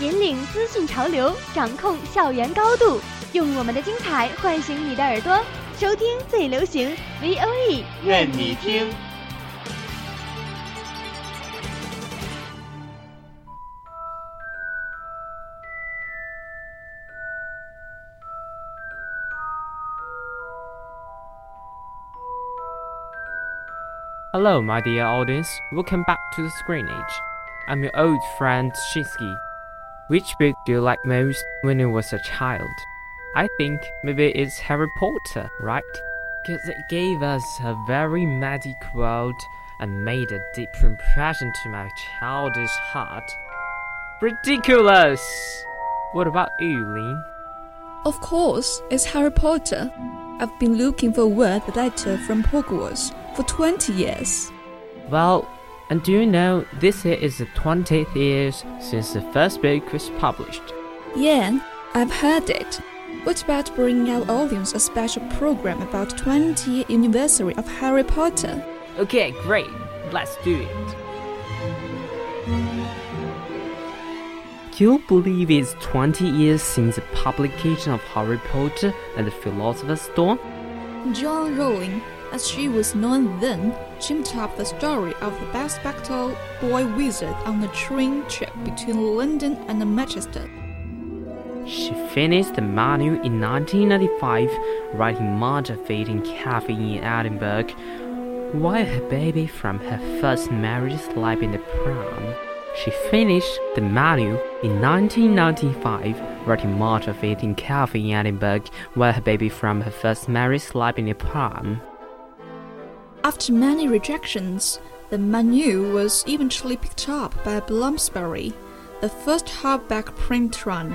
引领资讯潮流，掌控校园高度，用我们的精彩唤醒你的耳朵，收听最流行 V O E，愿你听。Hello, my dear audience. Welcome back to the Screen Age. I'm your old friend Shinsky. Which book do you like most when you was a child? I think maybe it's Harry Potter, right? Because it gave us a very magic world and made a deep impression to my childish heart. Ridiculous! What about you, Lin? Of course, it's Harry Potter. I've been looking for a word letter from Hogwarts for 20 years. Well, and do you know this year is the 20th year since the first book was published? Yeah, I've heard it. What about bringing our audience a special program about 20th anniversary of Harry Potter? Okay, great. Let's do it. Can you believe it's 20 years since the publication of Harry Potter and the Philosopher's Stone? Jo Rowling, as she was known then, dreamed up the story of the bespectacled boy wizard on a train trip between London and Manchester. She finished the manual in 1995, writing much of it in cafe in Edinburgh, while her baby from her first marriage slept in the pram. She finished the manual in 1995, writing much of it in cafe in Edinburgh, while her baby from her first marriage slept in the pram. After many rejections, the manual was eventually picked up by Bloomsbury, the first hardback print run,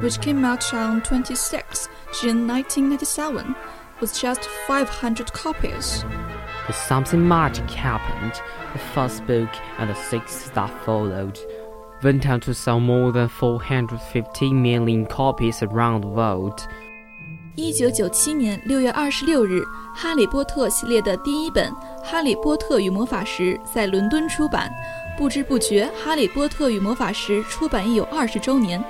which came out on 26 June 1997, with just 500 copies. But something magic happened. The first book and the sixth that followed went on to sell more than 450 million copies around the world. 一九九七年六月二十六日，《哈利波特》系列的第一本《哈利波特与魔法石》在伦敦出版。不知不觉，《哈利波特与魔法石》出版已有二十周年。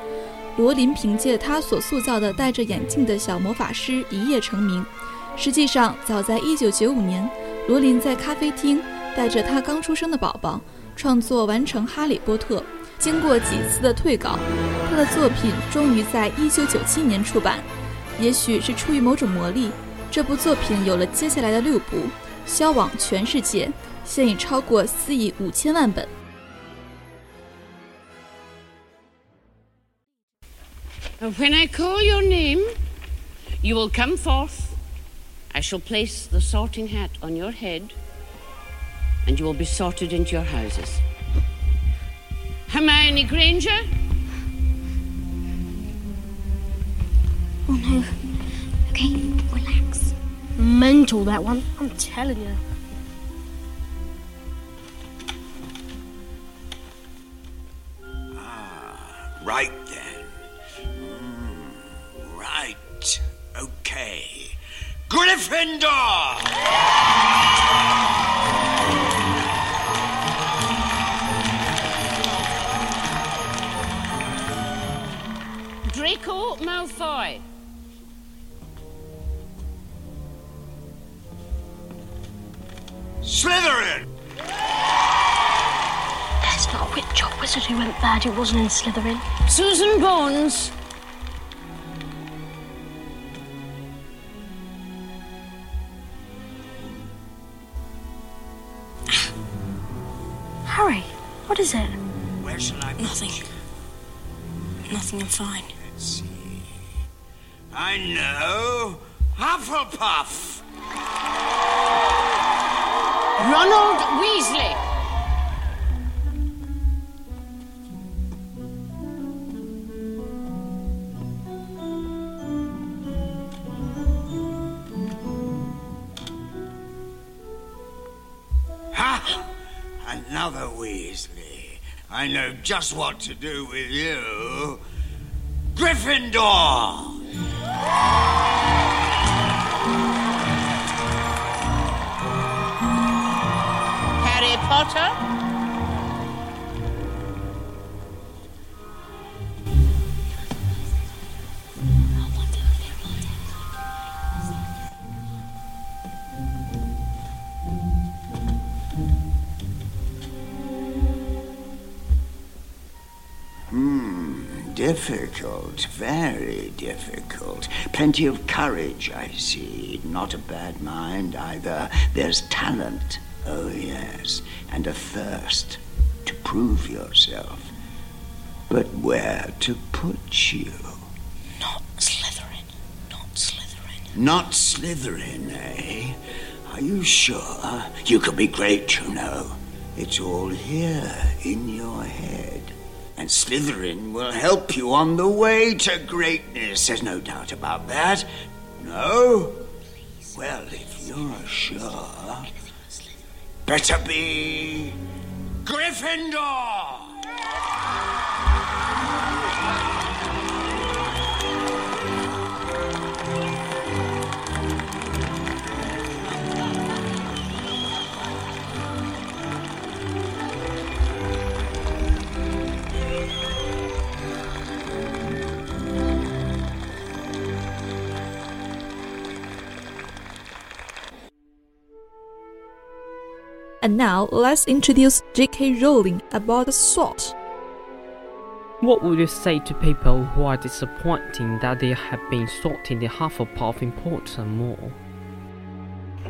罗琳凭借他所塑造的戴着眼镜的小魔法师一夜成名。实际上，早在一九九五年，罗琳在咖啡厅带着他刚出生的宝宝，创作完成《哈利波特》。经过几次的退稿，他的作品终于在一九九七年出版。也许是出于某种魔力，这部作品有了接下来的六部，销往全世界，现已超过四亿五千万本。When I call your name, you will come forth. I shall place the sorting hat on your head, and you will be sorted into your houses. Hermione Granger, no. Okay, relax. Mental that one, I'm telling you. Ah, right then. Mm, right. Okay. Gryffindor! Draco Malfoy, Slytherin! There's not a witch or wizard who went bad who wasn't in Slytherin. Susan Bones, Harry, what is it? Where shall I put Nothing. Nothing, I'm fine. Let's see. I know. Hufflepuff! Ronald Weasley. Ha! Another Weasley. I know just what to do with you. Gryffindor! Harry Potter? Hmm, difficult, very difficult. Plenty of courage, I see. Not a bad mind either. There's talent, oh yes, and a thirst to prove yourself. But where to put you? Not Slytherin. Not Slytherin. Not Slytherin, eh? Are you sure? You could be great, you know. It's all here in your head. And Slytherin will help you on the way to greatness. There's no doubt about that. No? Well, if you're sure, better be Gryffindor! And now let's introduce J.K. Rowling about the sword. What would you say to people who are disappointed that they have been sought in the Hufflepuff in more?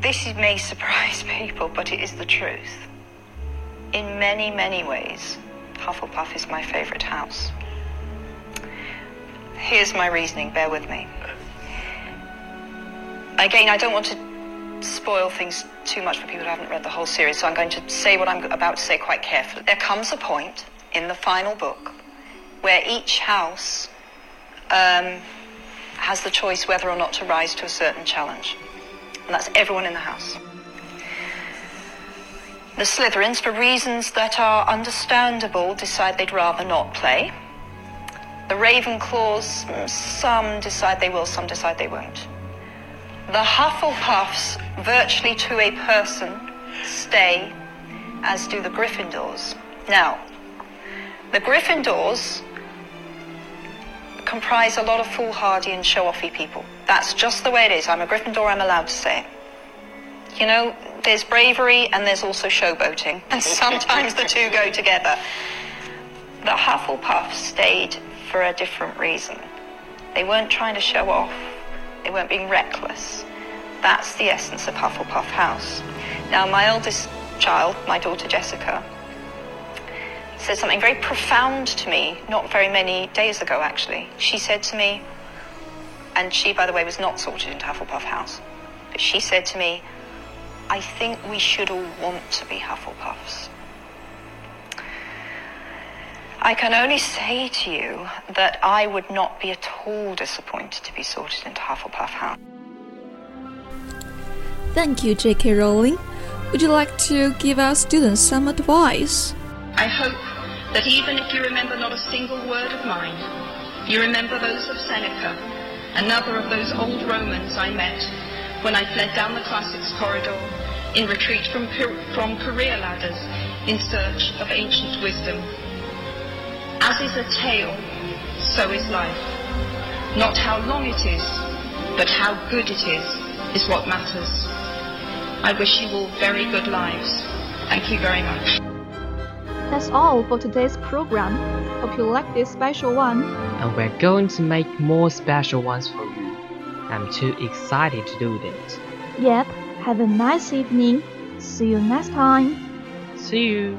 This may surprise people, but it is the truth. In many, many ways, Hufflepuff is my favourite house. Here's my reasoning, bear with me. Again, I don't want to spoil things too much for people who haven't read the whole series, so I'm going to say what I'm about to say quite carefully. There comes a point in the final book where each house um, has the choice whether or not to rise to a certain challenge. And that's everyone in the house. The Slytherins, for reasons that are understandable, decide they'd rather not play. The Ravenclaws, mm, some decide they will, some decide they won't. The Hufflepuffs, virtually to a person, stay, as do the Gryffindors. Now, the Gryffindors comprise a lot of foolhardy and show-offy people. That's just the way it is. I'm a Gryffindor, I'm allowed to say it. You know, there's bravery and there's also showboating, and sometimes the two go together. The Hufflepuffs stayed for a different reason. They weren't trying to show off. They weren't being reckless. That's the essence of Hufflepuff House. Now, my oldest child, my daughter Jessica, said something very profound to me not very many days ago, actually. She said to me, and she, by the way, was not sorted into Hufflepuff House, but she said to me, I think we should all want to be Hufflepuffs. I can only say to you that I would not be at all disappointed to be sorted into Hufflepuff House. Thank you, J.K. Rowling. Would you like to give our students some advice? I hope that even if you remember not a single word of mine, you remember those of Seneca, another of those old Romans I met when I fled down the classics corridor in retreat from, from career ladders in search of ancient wisdom. As is a tale, so is life. Not how long it is, but how good it is, is what matters. I wish you all very good lives. Thank you very much. That's all for today's program. Hope you like this special one. And we're going to make more special ones for you. I'm too excited to do that. Yep, have a nice evening. See you next time. See you.